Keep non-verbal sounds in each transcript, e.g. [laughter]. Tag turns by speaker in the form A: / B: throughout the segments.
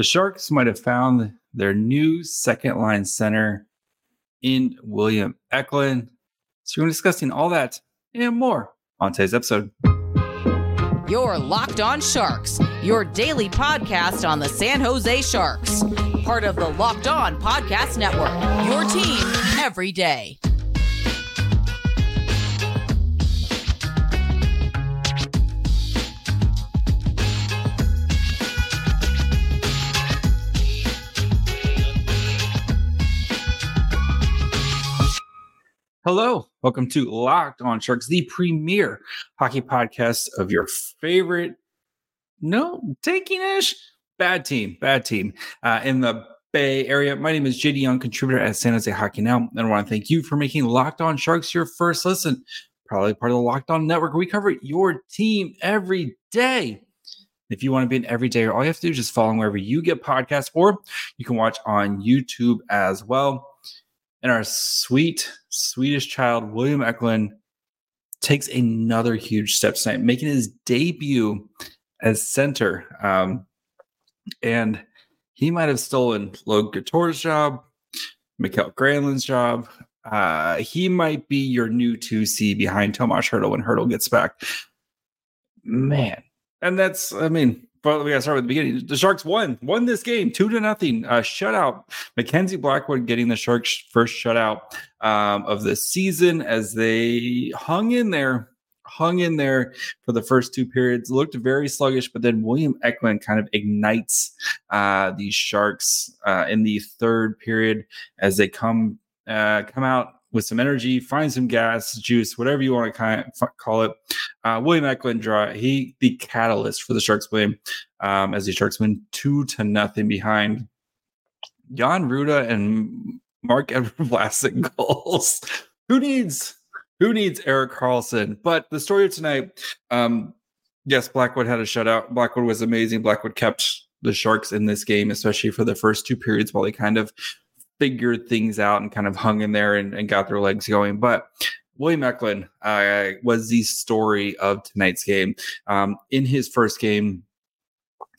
A: The Sharks might have found their new second line center in William Eklund. So we're discussing all that and more on today's episode.
B: You're Locked On Sharks, your daily podcast on the San Jose Sharks, part of the Locked On Podcast Network. Your team every day.
A: Hello, welcome to Locked On Sharks, the premier hockey podcast of your favorite, no, taking ish, bad team, bad team uh, in the Bay Area. My name is JD Young, contributor at San Jose Hockey Now, and I want to thank you for making Locked On Sharks your first listen. Probably part of the Locked On Network. We cover your team every day. If you want to be an everyday, all you have to do is just follow wherever you get podcasts, or you can watch on YouTube as well. And our sweet Swedish child, William Eklund, takes another huge step tonight, making his debut as center. Um, and he might have stolen Logan Couture's job, Mikael Granlund's job. Uh, he might be your new 2C behind Tomas Hertl when Hertl gets back. Man. And that's, I mean, but we got to start with the beginning. The Sharks won, won this game two to nothing. Uh, shutout. Mackenzie Blackwood getting the Sharks' first shutout um, of the season as they hung in there, hung in there for the first two periods. Looked very sluggish, but then William Eklund kind of ignites uh, these Sharks uh, in the third period as they come uh, come out with some energy, find some gas, juice, whatever you want to kind of call it. Uh, William Eklund draw he the catalyst for the Sharks win um, as the Sharks win two to nothing behind Jan Rutta and Marc-Edouard [laughs] Vlasic goals. who needs who needs Erik Karlsson? But the story of tonight, um, yes, Blackwood had a shutout. Blackwood was amazing. Blackwood kept the Sharks in this game, especially for the first two periods while they kind of figured things out and kind of hung in there and, and got their legs going. But William Eklund uh, was the story of tonight's game. Um, in his first game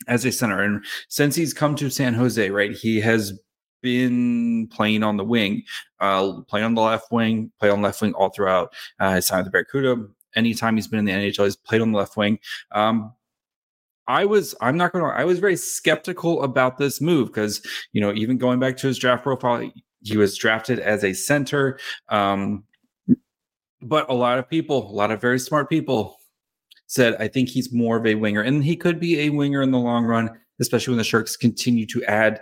A: as a center, and since he's come to San Jose, right, he has been playing on the wing, uh, playing on the left wing, play on left wing all throughout uh, his time at the Barracuda. Anytime he's been in the NHL, he's played on the left wing. Um, I was, I'm not going to, I was very skeptical about this move because, you know, even going back to his draft profile, he was drafted as a center. Um, but a lot of people, a lot of very smart people said, I think he's more of a winger and he could be a winger in the long run, especially when the Sharks continue to add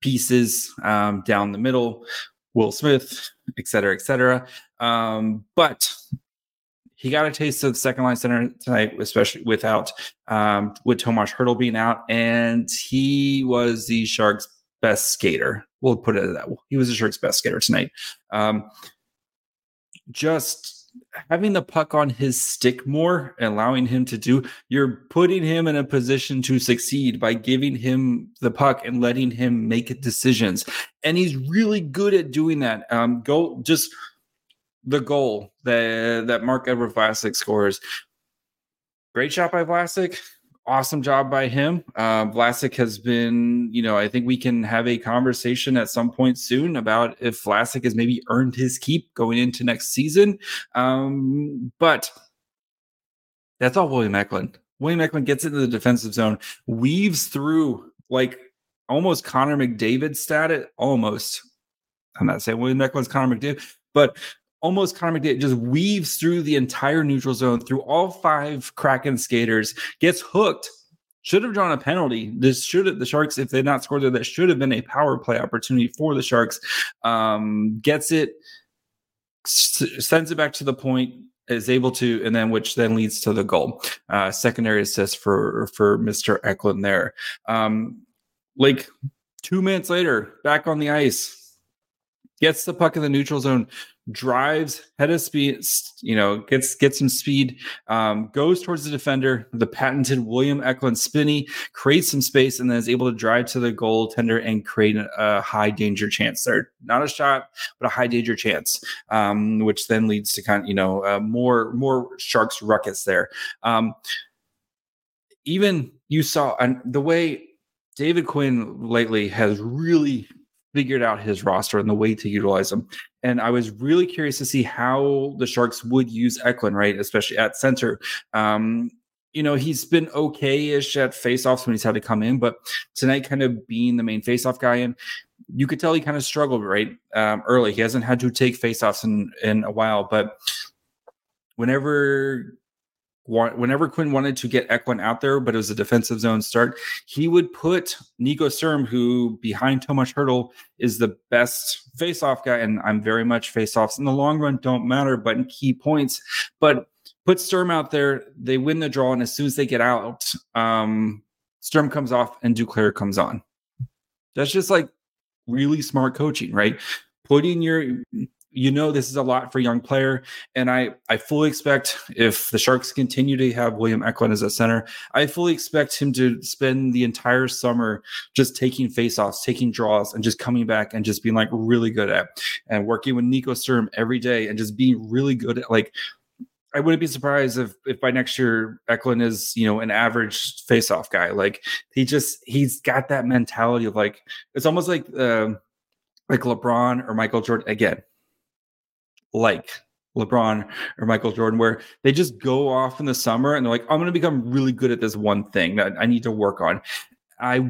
A: pieces um, down the middle, Will Smith, et cetera, et cetera. Um, but he got a taste of the second line center tonight, especially without um, with Tomas Hertl being out, and he was the Sharks' best skater. We'll put it that way. He was the Sharks' best skater tonight. Um, just having the puck on his stick more, allowing him to do, you're putting him in a position to succeed by giving him the puck and letting him make decisions. And he's really good at doing that. Um, go just the goal that that Marc-Edouard Vlasic scores. Great shot by Vlasic. Awesome job by him. Uh, Vlasic has been, you know, I think we can have a conversation at some point soon about if Vlasic has maybe earned his keep going into next season. Um, but that's all William Eklund. William Eklund gets into the defensive zone, weaves through like almost Connor McDavid stat it almost. I'm not saying William Eklund's Connor McDavid, but almost Connor McDavid just weaves through the entire neutral zone through all five Kraken skaters, gets hooked. Should have drawn a penalty. This should have the Sharks, if they not scored there, that should have been a power play opportunity for the Sharks. Um, gets it, s- sends it back to the point, is able to, and then which then leads to the goal. Uh, secondary assist for for Mr. Eklund there. Um, like two minutes later, back on the ice, gets the puck in the neutral zone, drives head of speed, you know, gets gets some speed, um, goes towards the defender, the patented William Eklund spinny, creates some space, and then is able to drive to the goaltender and create a, high danger chance there. Not a shot, but a high danger chance, um, which then leads to kind of you know uh, more more sharks ruckus there. Um, even you saw and the way David Quinn lately has really figured out his roster and the way to utilize them. And I was really curious to see how the Sharks would use Eklund, right? Especially at center. Um, you know, he's been okay-ish at faceoffs when he's had to come in, but tonight kind of being the main faceoff guy and you could tell he kind of struggled right um, early. He hasn't had to take faceoffs in in a while, but whenever whenever Quinn wanted to get Eklund out there, but it was a defensive zone start, he would put Nico Sturm, who behind Tomas Hertl is the best face-off guy, and I'm very much face-offs in the long run don't matter, but in key points. But put Sturm out there, they win the draw, and as soon as they get out, um, Sturm comes off and Duclair comes on. That's just like really smart coaching, right? Putting your you know this is a lot for a young player and i i fully expect if the sharks continue to have william eklund as a center i fully expect him to spend the entire summer just taking faceoffs taking draws and just coming back and just being like really good at and working with nico sturm every day and just being really good at like I wouldn't be surprised if if by next year Eklund is you know an average face-off guy. Like he just he's got that mentality of like it's almost like uh, like LeBron or Michael Jordan again like LeBron or Michael Jordan, where they just go off in the summer and they're like, I'm going to become really good at this one thing that I need to work on. I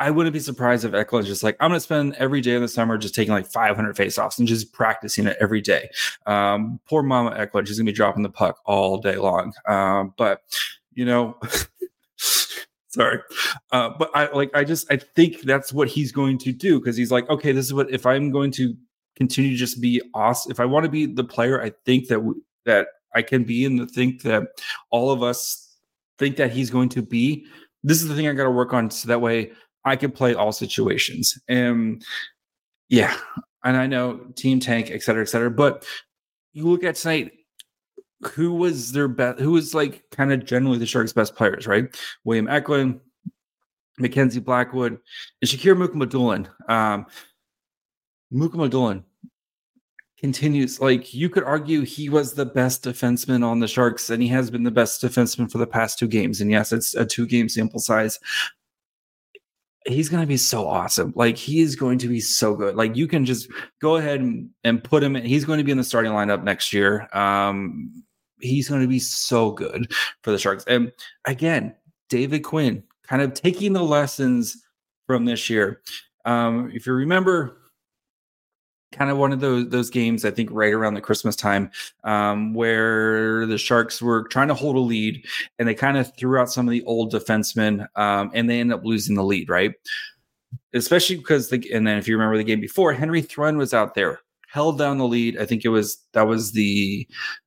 A: I wouldn't be surprised if Eklund's just like, I'm going to spend every day in the summer just taking like 500 faceoffs and just practicing it every day. Um, poor Mama Eklund, she's going to be dropping the puck all day long. Um, but, you know, [laughs] sorry uh, but i like i just i think that's what he's going to do because he's like okay this is what if i'm going to continue to just be awesome. If I want to be the player, I think that w- that I can be, and think that all of us think that he's going to be. This is the thing I got to work on, so that way I can play all situations. And yeah, and I know team tank, et cetera, et cetera. But you look at tonight, who was their best? Who was like kind of generally the Sharks' best players, right? William Eklund, Mackenzie Blackwood, and Shakir Mukhamadullin. Um, Mukhamadullin continues like you could argue he was the best defenseman on the Sharks, and he has been the best defenseman for the past two games. And yes, it's a two game sample size. He's going to be so awesome. Like he is going to be so good. Like you can just go ahead and, and put him in. He's going to be in the starting lineup next year. Um, he's going to be so good for the Sharks. And again, David Quinn kind of taking the lessons from this year. Um, if you remember kind of one of those those games I think right around the Christmas time um, where the Sharks were trying to hold a lead and they kind of threw out some of the old defensemen um, and they end up losing the lead, right? Especially because the and then if you remember the game before, Henry Thrun was out there, held down the lead. I think it was that was the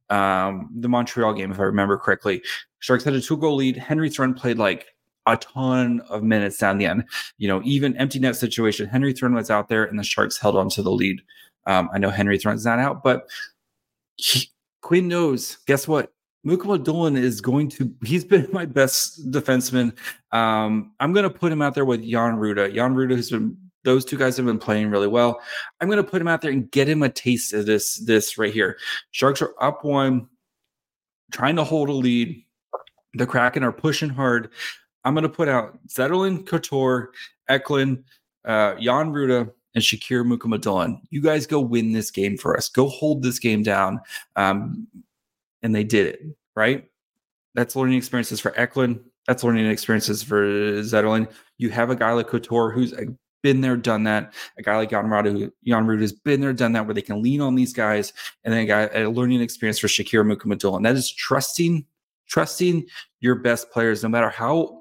A: um, the Montreal game if I remember correctly. Sharks had a two goal lead. Henry Thrun played like a ton of minutes down the end. You know, even empty net situation. Henry Thrun was out there, and the Sharks held on to the lead. Um, I know Henry Thrun's not out, but he, Quinn knows. Guess what? Mukhamadullin is going to. He's been [laughs] my best defenseman. Um, I'm going to put him out there with Jan Rutta. Jan Rutta has been. Those two guys have been playing really well. I'm going to put him out there and get him a taste of this. This right here. Sharks are up one, trying to hold a lead. The Kraken are pushing hard. I'm going to put out Zetterlund, Couture, Eklund, uh, Jan Rutta, and Shakir Mukhamadullin. You guys go win this game for us. Go hold this game down. Um, and they did it, right? That's learning experiences for Eklund. That's learning experiences for Zetterlund. You have a guy like Couture who's been there, done that. A guy like Jan Rutta, who Jan Rutta has been there, done that, where they can lean on these guys. And then a guy a learning experience for Shakir Mukhamadullin. That is trusting, trusting your best players, no matter how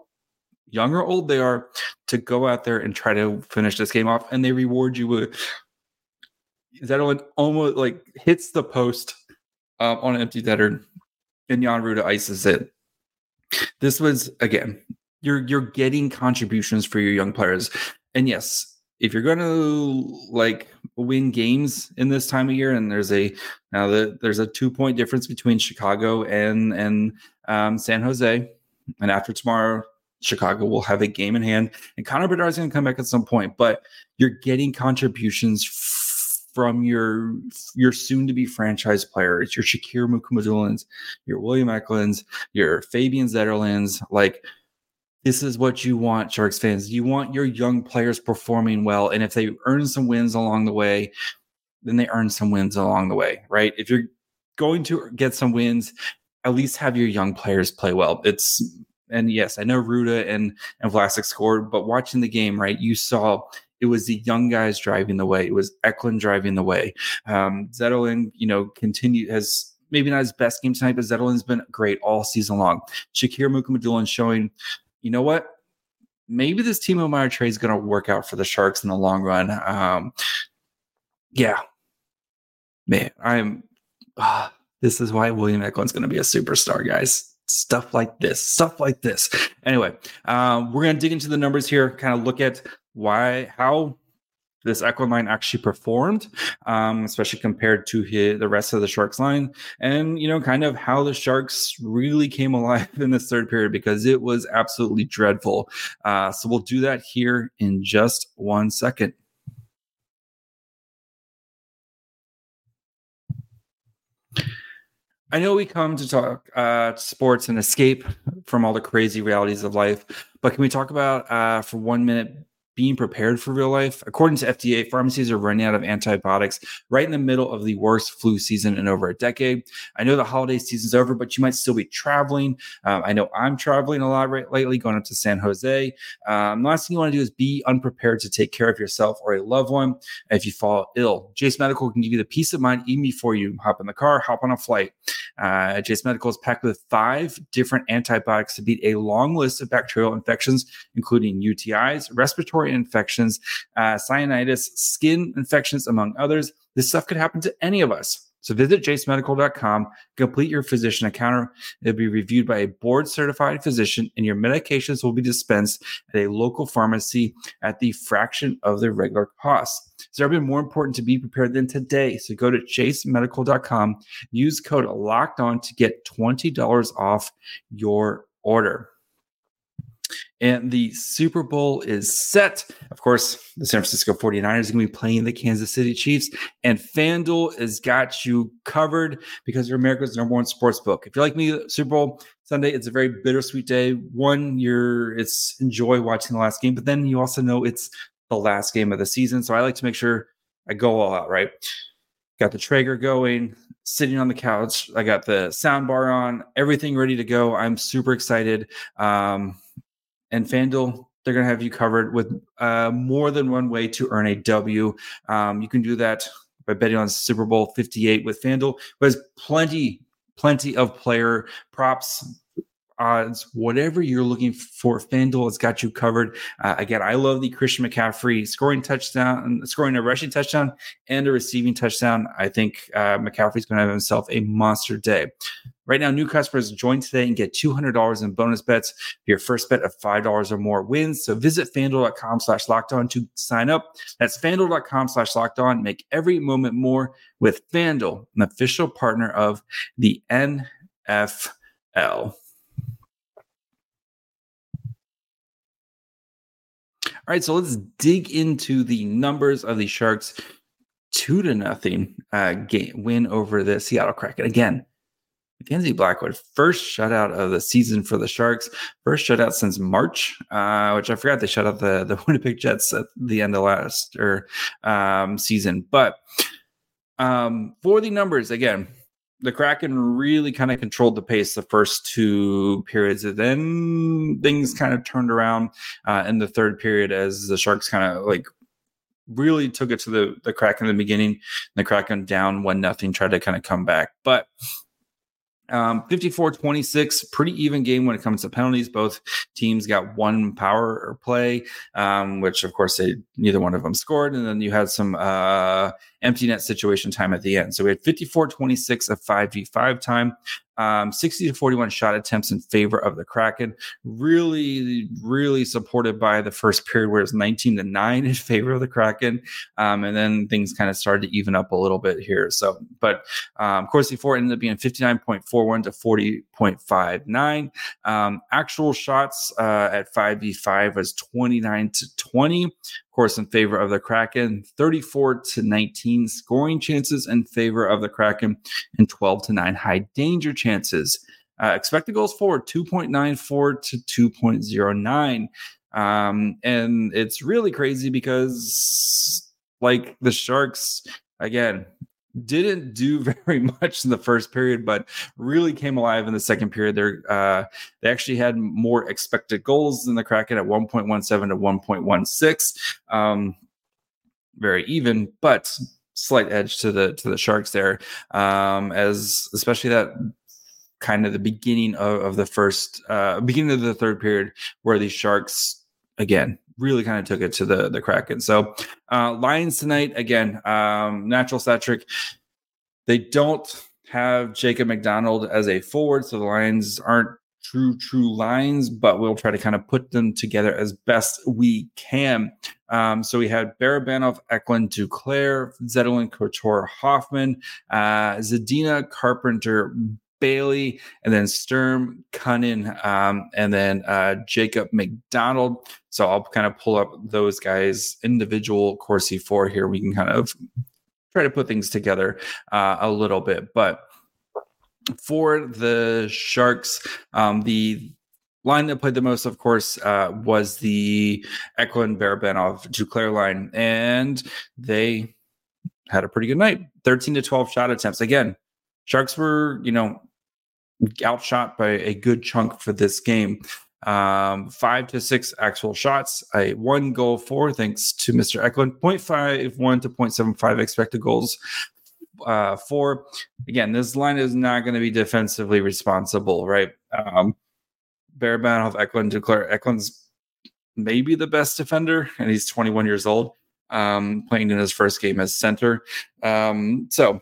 A: young or old they are, to go out there and try to finish this game off. And they reward you with Zetterlund almost like hits the post uh, on an empty netter, and Jan Rutta ices it. This was again, you're you're getting contributions for your young players, and yes, if you're going to like win games in this time of year, and there's a now that there's a two point difference between Chicago and and um, San Jose, and after tomorrow Chicago will have a game in hand, and Connor Bedard is going to come back at some point. But you're getting contributions from your your soon to be franchise players, your Shakir Mukhamadullins, your William Eklunds, your Fabian Zetterlunds. Like this is what you want, Sharks fans. You want your young players performing well. And if they earn some wins along the way, then they earn some wins along the way, right? If you're going to get some wins, at least have your young players play well. It's and yes, I know Rutta and and Vlasic scored, but watching the game, right, you saw it was the young guys driving the way. It was Eklund driving the way. Um, you know, continue has maybe not his best game tonight, but Zetterlund's been great all season long. Shakir Mukhamadullin showing, you know what? Maybe this Timo Meier trade is going to work out for the Sharks in the long run. Um, yeah, man, I'm. Uh, this is why William Eklund's going to be a superstar, guys. Stuff like this, stuff like this. Anyway, um, we're going to dig into the numbers here, kind of look at why, how this Eklund line actually performed, um, especially compared to his, the rest of the Sharks line, and you know, kind of how the Sharks really came alive [laughs] in this third period because it was absolutely dreadful. Uh, so we'll do that here in just one second. I know we come to talk uh, sports and escape from all the crazy realities of life, but can we talk about uh, for one minute being prepared for real life. According to FDA, pharmacies are running out of antibiotics right in the middle of the worst flu season in over a decade. I know the holiday season's over, but you might still be traveling. Um, I know I'm traveling a lot right lately, going up to San Jose. Um, the last thing you want to do is be unprepared to take care of yourself or a loved one if you fall ill. Jase Medical can give you the peace of mind even before you hop in the car, hop on a flight. Uh, Jase Medical is packed with five different antibiotics to beat a long list of bacterial infections, including UTIs, respiratory respiratory infections, uh, sinusitis, skin infections, among others. This stuff could happen to any of us. So visit jasemedical.com, complete your physician encounter. It'll be reviewed by a board certified physician, and your medications will be dispensed at a local pharmacy at the fraction of their regular cost. It's never been more important to be prepared than today. So go to jasemedical.com, use code locked on to get $20 off your order and the Super Bowl is set. Of course, the San Francisco 49ers are going to be playing the Kansas City Chiefs, and FanDuel has got you covered because you're America's number one sports book. If you're like me, Super Bowl Sunday, it's a very bittersweet day. One, you're it's enjoy watching the last game, but then you also know it's the last game of the season. So I like to make sure I go all out, right? Got the Traeger going, sitting on the couch. I got the sound bar on, everything ready to go. I'm super excited. Um, and FanDuel, they're going to have you covered with uh, more than one way to earn a W. Um, you can do that by betting on Super Bowl 58 with FanDuel, but there's plenty, plenty of player props, odds, whatever you're looking for, FanDuel has got you covered. Uh, again, I love the Christian McCaffrey scoring touchdown, scoring a rushing touchdown and a receiving touchdown. I think uh, McCaffrey's going to have himself a monster day. Right now, new customers join today and get $200 in bonus bets. Your first bet of $5 or more wins. So visit fanduel.com slash locked on to sign up. That's fanduel.com slash locked on. Make every moment more with FanDuel, an official partner of the NFL. All right, so let's dig into the numbers of the Sharks two to nothing uh, game win over the Seattle Kraken. Again, Mackenzie Blackwood, first shutout of the season for the Sharks, first shutout since March, uh, which I forgot they shut out the the [laughs] Winnipeg Jets at the end of last or um, season. But um, for the numbers, again, the Kraken really kind of controlled the pace the first two periods, and then things kind of turned around uh, in the third period as the Sharks kind of like really took it to the the Kraken in the beginning. The Kraken down one nothing, tried to kind of come back, but um, 54 26, pretty even game when it comes to penalties. Both teams got one power or play, um, which of course they neither one of them scored. And then you had some uh, empty net situation time at the end. So we had 54 26 of 5v5 time um, 60 to 41 shot attempts in favor of the Kraken. Really, really supported by the first period where it's 19 to 9 in favor of the Kraken. Um, and then things kind of started to even up a little bit here. So, but um, Corsi 4 ended up being 59.41 to 40.59. Um, actual shots uh, at 5v5 was 29 to 20 course, in favor of the Kraken, 34 to 19 scoring chances in favor of the Kraken, and 12 to 9 high danger chances Uh, expected goals for 2.94 to 2.09. Um, and it's really crazy because, like, the Sharks, again, didn't do [laughs] very much in the first period, but really came alive in the second period. They're, uh, they actually had more expected goals than the Kraken at 1.17 to 1.16. Um, very even, but slight edge to the to the Sharks there, um, as especially that kind of the beginning of, of the first uh, beginning of the third period where the Sharks again really kind of took it to the the Kraken. So uh, Lions tonight again, um, natural Satric. They don't have Jacob MacDonald as a forward, so the Lions aren't true true lines, but we'll try to kind of put them together as best we can. Um, so we had Barabanov, Eklund, Duclair, Zetterlund, Couture, Hoffman, uh, Zadina, Carpenter, Bailey, and then Sturm, Kunin, um, and then uh, Jacob MacDonald. So I'll kind of pull up those guys individual Corsi for here. We can kind of try to put things together uh, a little bit, but for the Sharks, um, the line that played the most, of course, uh, was the Eklund Barabanov Duclair line, and they had a pretty good night. 13 to 12 shot attempts. Again, Sharks were, you know, outshot by a good chunk for this game. Um, five to six actual shots, a one goal four, thanks to Mr. Eklund, 0.51 to 0.75 expected goals uh, for. Again, this line is not going to be defensively responsible, right? Um, Barabanov, Eklund, Duclair Eklund's maybe the best defender, and he's 21 years old, um, playing in his first game as center. Um, so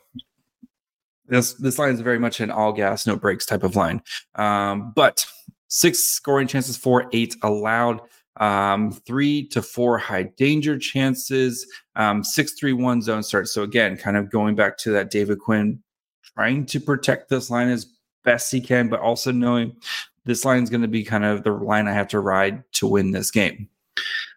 A: this this line is very much an all gas, no brakes type of line. Um, but six scoring chances for eight allowed. Um, three to four high danger chances, um, six three one zone start. So again, kind of going back to that David Quinn trying to protect this line as best he can, but also knowing this line is going to be kind of the line I have to ride to win this game.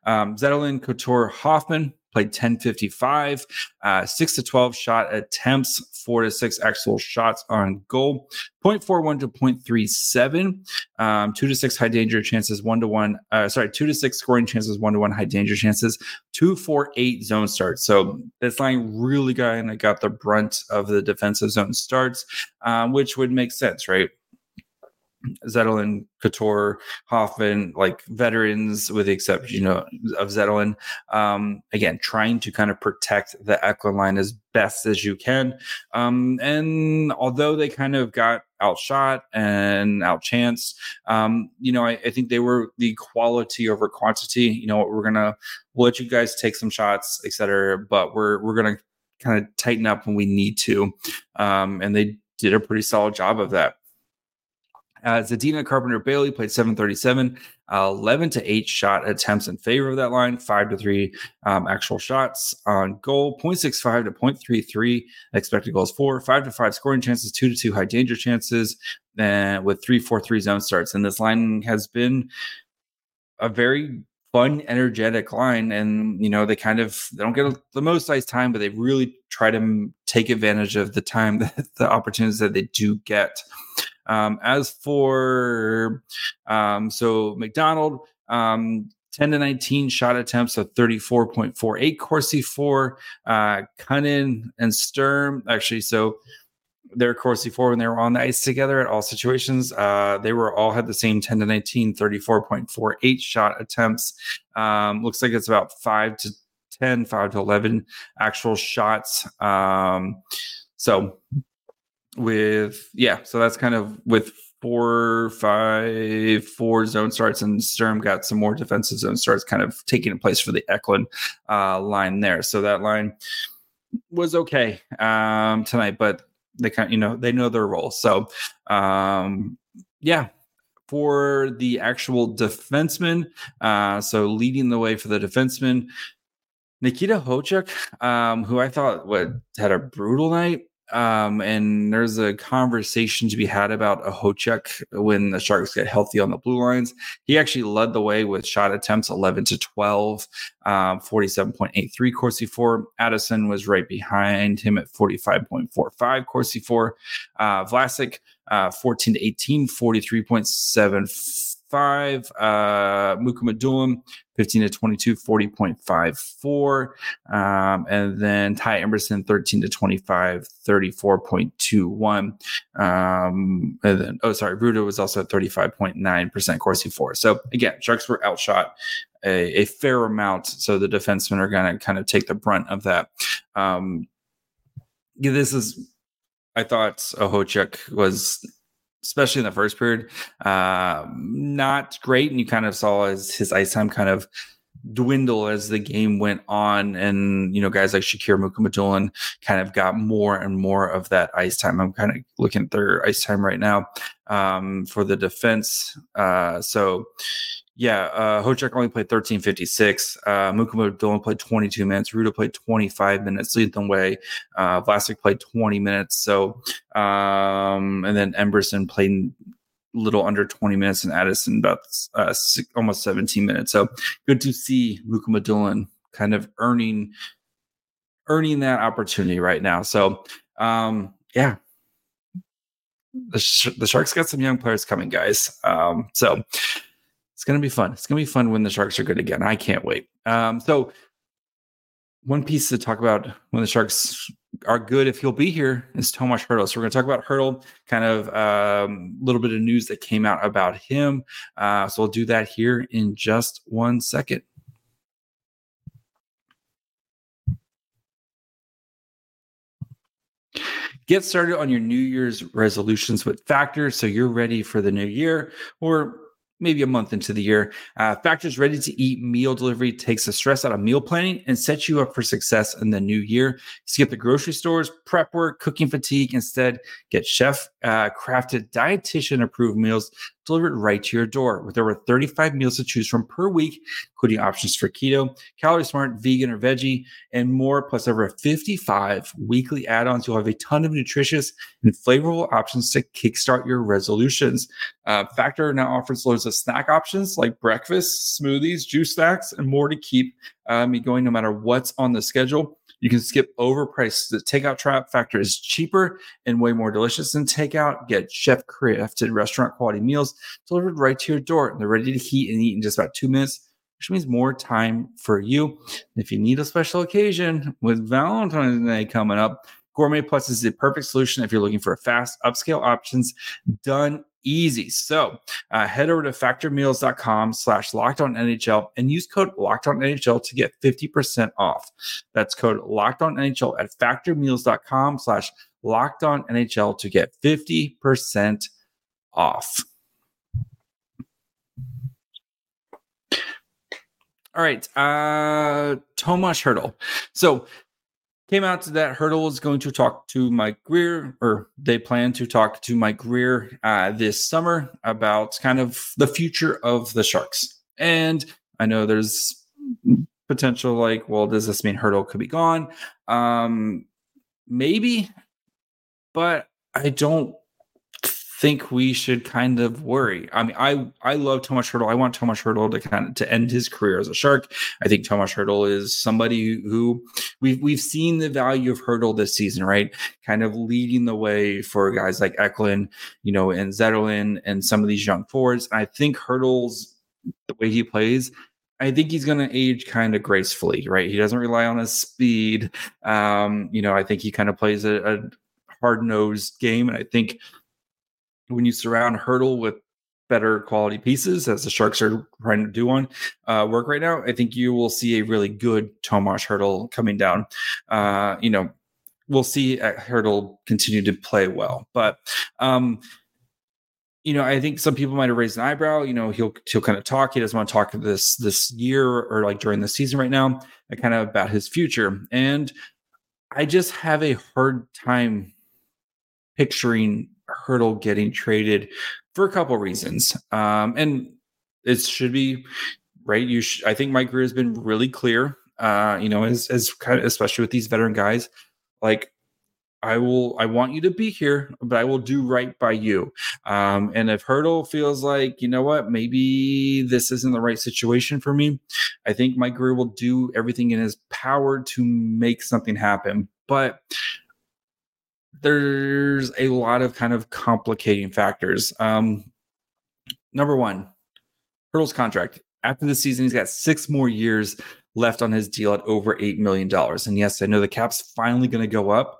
A: Um, Couture, Hoffman played 1055, uh, 6 to 12 shot attempts, 4 to 6 actual shots on goal, 0.41 to 0.37, um, 2 to 6 high danger chances, 1 to 1, uh, sorry, 2 to 6 scoring chances, 1 to 1 high danger chances, 2 4 8 zone starts. So this line really got, and got the brunt of the defensive zone starts, um, which would make sense, right? Zetterlund, Couture, Hoffman, like veterans, with the exception, you know, of Zetterlund. Um, again, trying to kind of protect the Eklund line as best as you can. Um, and although they kind of got outshot and outchanced, um, you know, I, I, think they were the quality over quantity. You know, we're gonna we'll let you guys take some shots, etc. But we're we're gonna kind of tighten up when we need to. Um, and they did a pretty solid job of that. Uh, Zadina Carpenter Bailey played 737, uh, 11 to 8 shot attempts in favor of that line, 5 to 3 um, actual shots on goal, 0.65 to 0.33 expected goals for, 5 to 5 scoring chances, 2 to 2 high danger chances, and with 3 4 3 zone starts. And this line has been a very fun, energetic line. And, you know, they kind of they don't get the most ice time, but they really try to take advantage of the time, [laughs] that, the opportunities that they do get. Um, as for um, so MacDonald, um, 10 to 19 shot attempts, so 34.48 Corsi for uh, Kunin and Sturm. Actually, so their Corsi for when they were on the ice together at all situations. Uh, they were all had the same 10 to 19, 34.48 shot attempts. Um, looks like it's about five to 10, five to 11 actual shots. Um, so with yeah, so that's kind of with four, five, four zone starts, and Sturm got some more defensive zone starts, kind of taking a place for the Eklund uh, line there. So that line was okay um, tonight, but they kind of, you know they know their role. So um, yeah, for the actual defenseman, uh, so leading the way for the defenseman. Nikita Okhotiuk, um, who I thought would had a brutal night, um, and there's a conversation to be had about a Okhotiuk when the Sharks get healthy on the blue lines. He actually led the way with shot attempts 11 to 12, um, 47.83 Corsi for. Addison was right behind him at 45.45 Corsi for. Uh, Vlasic uh, 14 to 18, 43.75. Uh, Mukhamadullin, 15 to 22, 40.54. Um, and then Ty Emberson, 13 to 25, 34.21. Um, and then, oh, sorry, Rutta was also at 35.9% Corsi 4. So again, Sharks were outshot a, a fair amount. So the defensemen are going to kind of take the brunt of that. Um, this is, I thought Okhotiuk was especially in the first period, uh, not great. And you kind of saw his, his ice time kind of dwindle as the game went on. And, you know, guys like Shakir Mukhamadullin kind of got more and more of that ice time. I'm kind of looking at their ice time right now um, for the defense. Uh, so, yeah, uh, Okhotiuk only played 1356. Uh, Mukhamadullin played 22 minutes. Rutta played 25 minutes. Leading way. Uh, Vlasic played 20 minutes. So, um, and then Emberson played a little under 20 minutes and Addison about uh, six, almost 17 minutes. So good to see Mukhamadullin kind of earning earning that opportunity right now. So, um, yeah, the, Sh- the Sharks got some young players coming, guys. Um, so it's going to be fun. It's going to be fun when the Sharks are good again. I can't wait. Um, so, one piece to talk about when the Sharks are good, if he'll be here, is Tomas Hertl. So we're going to talk about Hertl, kind of a um, little bit of news that came out about him. Uh, so we'll do that here in just one second. Get started on your New Year's resolutions with Factor so you're ready for the new year or maybe a month into the year. Uh, Factor's ready to eat meal delivery takes the stress out of meal planning and sets you up for success in the new year. Skip the grocery stores, prep work, cooking fatigue. Instead, get chef uh, crafted, dietitian approved meals delivered right to your door with over 35 meals to choose from per week, including options for keto, calorie smart, vegan, or veggie, and more, plus over 55 weekly add ons. You'll have a ton of nutritious and flavorful options to kickstart your resolutions. Uh, Factor now offers loads of snack options like breakfast, smoothies, juice snacks, and more to keep um, me going no matter what's on the schedule. You can skip overpriced. The takeout trap factor is cheaper and way more delicious than takeout. Get chef crafted restaurant quality meals delivered right to your door. They're ready to heat and eat in just about two minutes, which means more time for you. If you need a special occasion with Valentine's Day coming up, Gourmet Plus is the perfect solution if you're looking for fast upscale options done easy. So uh, head over to factormeals.com slash locked on NHL and use code locked on NHL to get 50% off. That's code locked on NHL at factormeals.com slash locked on NHL to get 50% off. All right, uh Tomas Hertl. So came out to that Hertl is going to talk to Mike Grier, or they plan to talk to Mike Grier uh, this summer about kind of the future of the Sharks. And I know there's potential like, well, does this mean Hertl could be gone? Um, maybe, but I don't think we should kind of worry. I mean, I I love Tomas Hertl. I want Tomas Hertl to kind of to end his career as a shark. I think Tomas Hertl is somebody who we've we've seen the value of Hertl this season, right? Kind of leading the way for guys like Eklund, you know, and Zetterlund and some of these young forwards. I think Hertl's the way he plays I think he's going to age kind of gracefully, right? He doesn't rely on his speed. Um, you know, I think he kind of plays a, a hard nosed game. And I think when you surround Hertl with better quality pieces, as the Sharks are trying to do on uh, work right now, I think you will see a really good Tomas Hertl coming down. Uh, you know, we'll see Hertl continue to play well, but um, you know, I think some people might have raised an eyebrow. You know, he'll he'll kind of talk. He doesn't want to talk this this year or like during the season right now, kind of about his future. And I just have a hard time picturing Hertl getting traded for a couple reasons. Um, and it should be right. You, sh- I think Mike Grier has been really clear. Uh, you know, as as kind of especially with these veteran guys, like I will, I want you to be here, but I will do right by you. Um, and if Hertl feels like, you know what, maybe this isn't the right situation for me, I think Mike Grier will do everything in his power to make something happen. But there's a lot of kind of complicating factors. Um, number one, Hertl's contract. After the season, he's got six more years left on his deal at over $8 million. And yes, I know the cap's finally going to go up.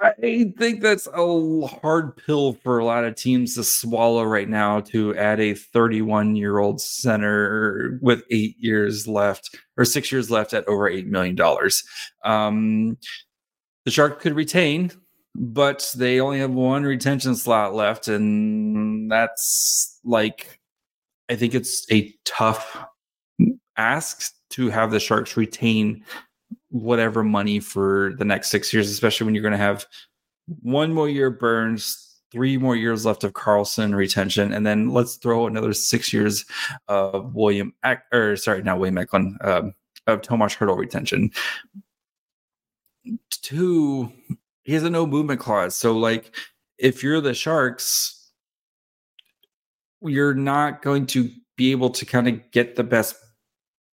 A: I think that's a hard pill for a lot of teams to swallow right now to add a 31 year old center with eight years left or six years left at over $8 million. Um, the Shark could retain, but they only have one retention slot left. And that's like, I think it's a tough ask to have the Sharks retain whatever money for the next six years, especially when you're going to have one more year Burns, three more years left of Karlsson retention, and then let's throw another six years of William or sorry, not William Eklund, um, of Tomas Hertl retention. Two, he has a no movement clause, so like if you're the Sharks, you're not going to be able to kind of get the best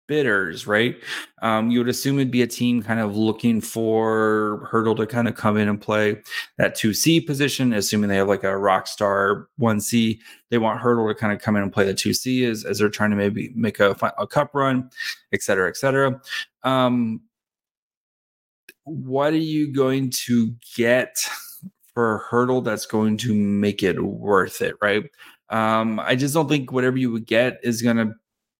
A: bidders, right? Um, you would assume it'd be a team kind of looking for Hertl to kind of come in and play that 2C position, assuming they have like a rock star 1C. They want Hertl to kind of come in and play the 2C as, as they're trying to maybe make a, a cup run, et cetera, et cetera. Um, what are you going to get for a Hertl that's going to make it worth it, right? Um, I just don't think whatever you would get is going to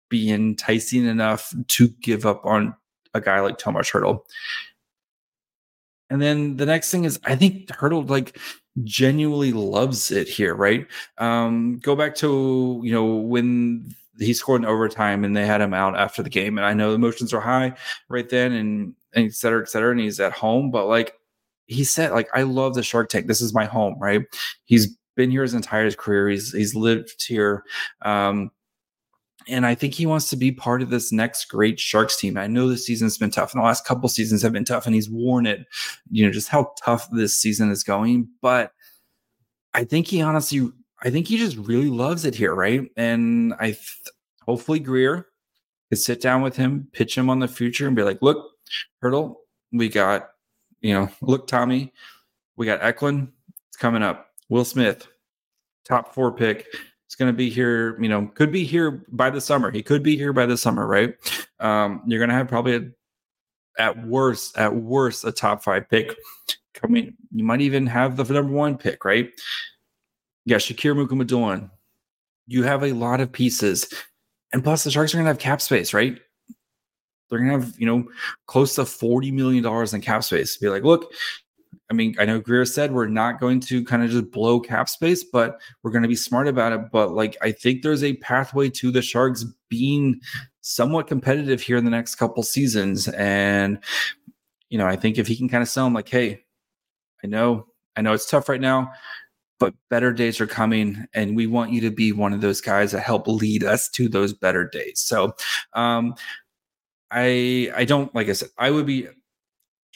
A: be enticing enough to give up on a guy like Tomas Hertl. And then the next thing is, I think Hertl like genuinely loves it here, right? Um, go back to you know when he scored in overtime and they had him out after the game, and I know the emotions are high right then, and, and et cetera, et cetera, and he's at home, but like he said, like I love the Shark Tank. This is my home, right? He's been here his entire career. He's he's lived here. Um, and I think he wants to be part of this next great Sharks team. I know this season's been tough, and the last couple seasons have been tough, and he's worn it. You know just how tough this season is going. But I think he honestly, I think he just really loves it here, right? And I th- hopefully Grier could sit down with him, pitch him on the future, and be like, "Look, Hertl, we got, you know, look, Tommy, we got Eklund. It's coming up. Will Smith, top four pick." He's going to be here, you know, could be here by the summer. He could be here by the summer, right? Um, you're going to have probably a, at worst, at worst, a top five pick coming. You might even have the number one pick, right? Yeah, Shakir Mukhamadullin. You have a lot of pieces. And plus, the Sharks are going to have cap space, right? They're going to have, you know, close to $40 million in cap space. Be like, look, I mean, I know Grier said we're not going to kind of just blow cap space, but we're going to be smart about it. But like, I think there's a pathway to the Sharks being somewhat competitive here in the next couple seasons. And, you know, I think if he can kind of sell them like, hey, I know, I know it's tough right now, but better days are coming. And we want you to be one of those guys that help lead us to those better days. So, um, I I don't like I said I would be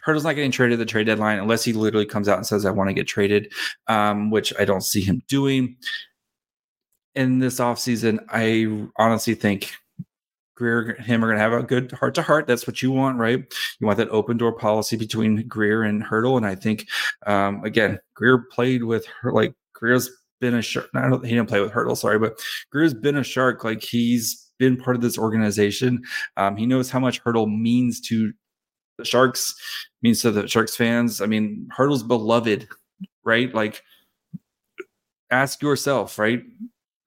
A: Hertl's not getting traded at the trade deadline unless he literally comes out and says, I want to get traded, um, which I don't see him doing. In this offseason, I honestly think Grier and him are going to have a good heart to heart. That's what you want, right? You want that open door policy between Grier and Hertl. And I think, um, again, Grier played with her, like Grier's been a shark. Don't, he didn't play with Hertl, sorry, but Grier's been a shark. Like he's been part of this organization. Um, he knows how much Hertl means to the Sharks means to the Sharks fans. I mean, Hertl's beloved, right? Like, ask yourself, right?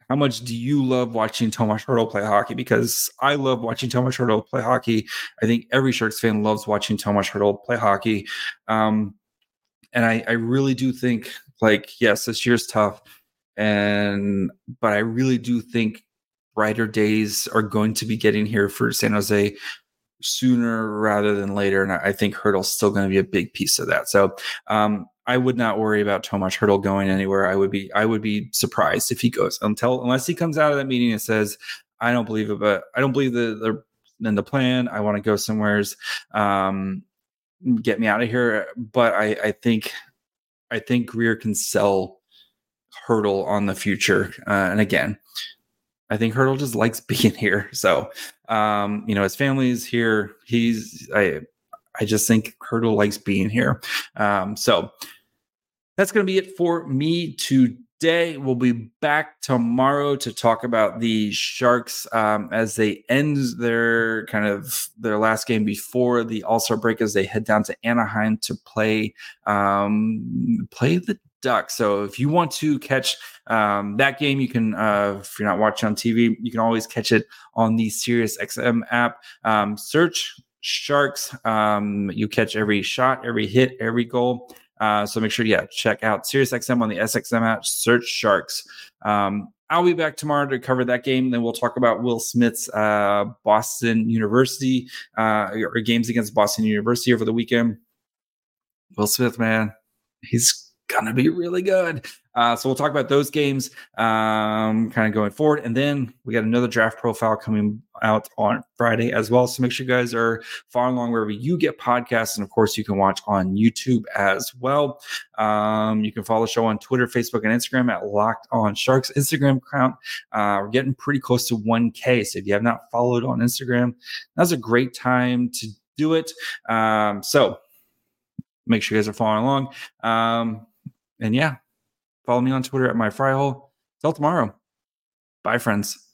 A: How much do you love watching Tomas Hertl play hockey? Because I love watching Tomas Hertl play hockey. I think every Sharks fan loves watching Tomas Hertl play hockey. Um, and I, I really do think, like, yes, this year's tough, and but I really do think brighter days are going to be getting here for San Jose sooner rather than later. And I think Hertl's still going to be a big piece of that. So um, I would not worry about Tomas Hertl going anywhere. I would be I would be surprised if he goes until unless he comes out of that meeting and says, I don't believe it, but I don't believe the the in the plan. I want to go somewheres. Um, get me out of here. But I, I think I think Grier can sell Hertl on the future. Uh, and again, I think Hertl just likes [laughs] being here. So, um, you know, his family's here. He's I I just think Hertl likes being here. Um, so that's going to be it for me today. We'll be back tomorrow to talk about the Sharks um, as they end their kind of their last game before the All Star break as they head down to Anaheim to play um, play the Ducks. So if you want to catch um, that game, you can. Uh, if you're not watching on TV, you can always catch it on the Sirius XM app. Um, search Sharks. Um, you catch every shot, every hit, every goal. Uh, so make sure, yeah, check out SiriusXM on the SXM app. Search Sharks. Um, I'll be back tomorrow to cover that game. Then we'll talk about Will Smith's uh, Boston University uh, or games against Boston University over the weekend. Will Smith, man, he's gonna be really good. Uh, so we'll talk about those games um, kind of going forward. And then we got another draft profile coming out on Friday as well. So make sure you guys are following along wherever you get podcasts. And of course, you can watch on YouTube as well. Um, you can follow the show on Twitter, Facebook, and Instagram at Locked On Sharks. Instagram account. uh, we're getting pretty close to 1K. So if you have not followed on Instagram, that's a great time to do it. Um, so make sure you guys are following along. Um, and yeah, follow me on Twitter at my fry hole. Till tomorrow. Bye, friends.